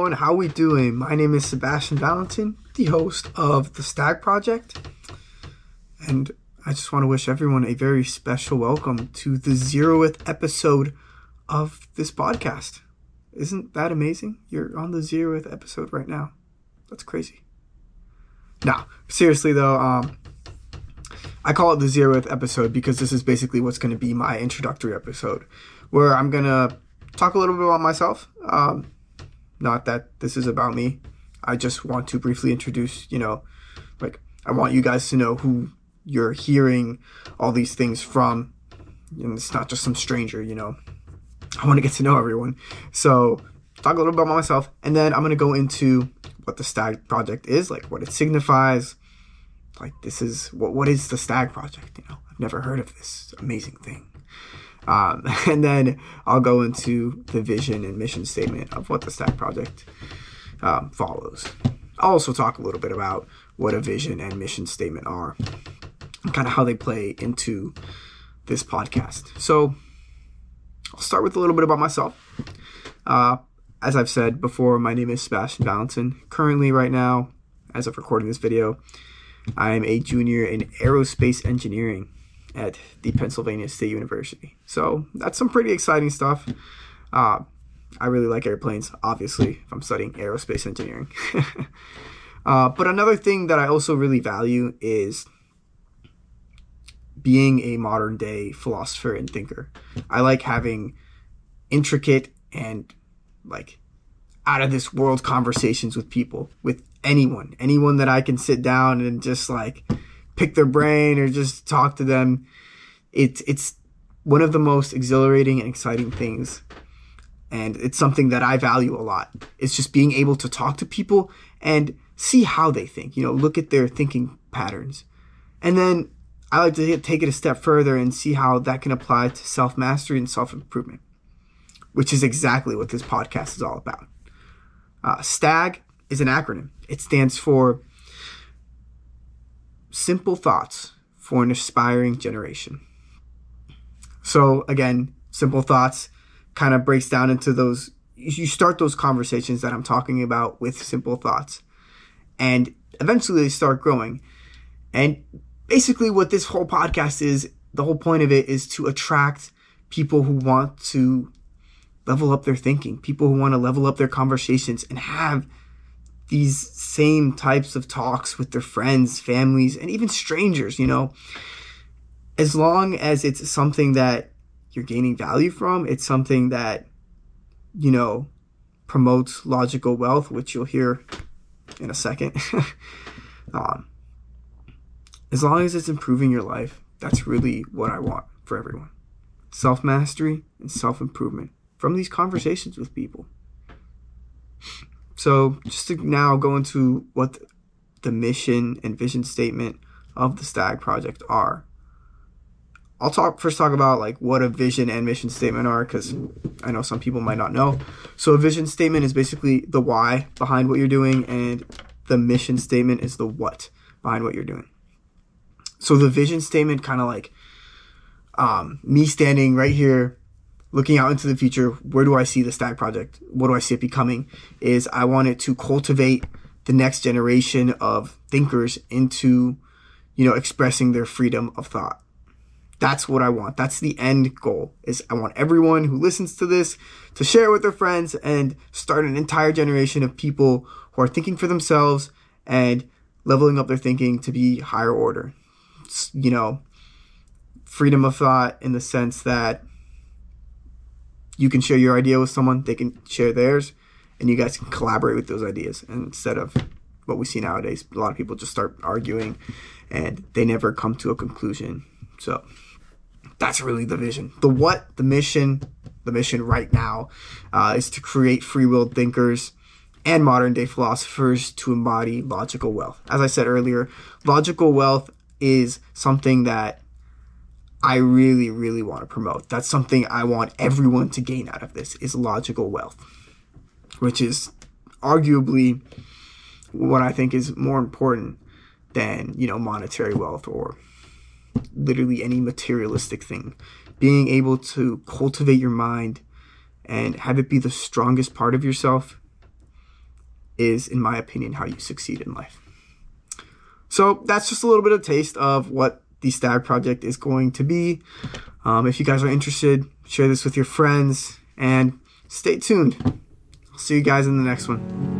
everyone. How we doing? My name is Sebastian Valentin, the host of the Stag Project, and I just want to wish everyone a very special welcome to the zeroth episode of this podcast. Isn't that amazing? You're on the zeroth episode right now. That's crazy. Now, seriously though, um, I call it the zeroth episode because this is basically what's going to be my introductory episode, where I'm gonna talk a little bit about myself. Um, not that this is about me. I just want to briefly introduce, you know, like I want you guys to know who you're hearing all these things from. And it's not just some stranger, you know. I want to get to know everyone. So, talk a little bit about myself, and then I'm going to go into what the Stag Project is, like what it signifies. Like, this is what, what is the Stag Project? You know, I've never heard of this amazing thing. Um, and then I'll go into the vision and mission statement of what the Stag Project um, follows. I'll also talk a little bit about what a vision and mission statement are, and kind of how they play into this podcast. So I'll start with a little bit about myself. Uh, as I've said before, my name is Sebastian Valentin. Currently, right now, as of recording this video, I am a junior in aerospace engineering at the Pennsylvania State University. So that's some pretty exciting stuff. Uh, I really like airplanes, obviously, if I'm studying aerospace engineering. uh, but another thing that I also really value is being a modern day philosopher and thinker. I like having intricate and like out of this world conversations with people, with anyone, anyone that I can sit down and just like pick their brain or just talk to them. It's it's one of the most exhilarating and exciting things. And it's something that I value a lot. It's just being able to talk to people and see how they think, you know, look at their thinking patterns. And then I like to take it a step further and see how that can apply to self mastery and self improvement, which is exactly what this podcast is all about. Uh, STAG is an acronym, it stands for Simple Thoughts for an Aspiring Generation. So, again, Simple Thoughts kind of breaks down into those, you start those conversations that I'm talking about with Simple Thoughts, and eventually they start growing. And basically what this whole podcast is the whole point of it is to attract people who want to level up their thinking people who want to level up their conversations and have these same types of talks with their friends families and even strangers you know as long as it's something that you're gaining value from it's something that you know promotes logical wealth which you'll hear in a second um, as long as it's improving your life, that's really what I want for everyone. Self mastery and self improvement from these conversations with people. So, just to now go into what the mission and vision statement of the Stag Project are. I'll talk first talk about like what a vision and mission statement are because I know some people might not know. So a vision statement is basically the why behind what you're doing, and the mission statement is the what behind what you're doing. So the vision statement kind of like um, me standing right here looking out into the future, where do I see the Stag Project? What do I see it becoming? Is I want it to cultivate the next generation of thinkers into, you know, expressing their freedom of thought. That's what I want. That's the end goal. Is I want everyone who listens to this to share with their friends and start an entire generation of people who are thinking for themselves and leveling up their thinking to be higher order you know, freedom of thought in the sense that you can share your idea with someone, they can share theirs, and you guys can collaborate with those ideas instead of what we see nowadays. A lot of people just start arguing and they never come to a conclusion. So that's really the vision. The what, the mission, the mission right now uh, is to create free willed thinkers and modern day philosophers to embody logical wealth. As I said earlier, logical wealth is something that I really, really want to promote. That's something I want everyone to gain out of this is logical wealth, which is arguably what I think is more important than, you know, monetary wealth or literally any materialistic thing. Being able to cultivate your mind and have it be the strongest part of yourself is, in my opinion, how you succeed in life. So that's just a little bit of taste of what the Stag Project is going to be. Um, if you guys are interested, share this with your friends and stay tuned. I'll see you guys in the next one.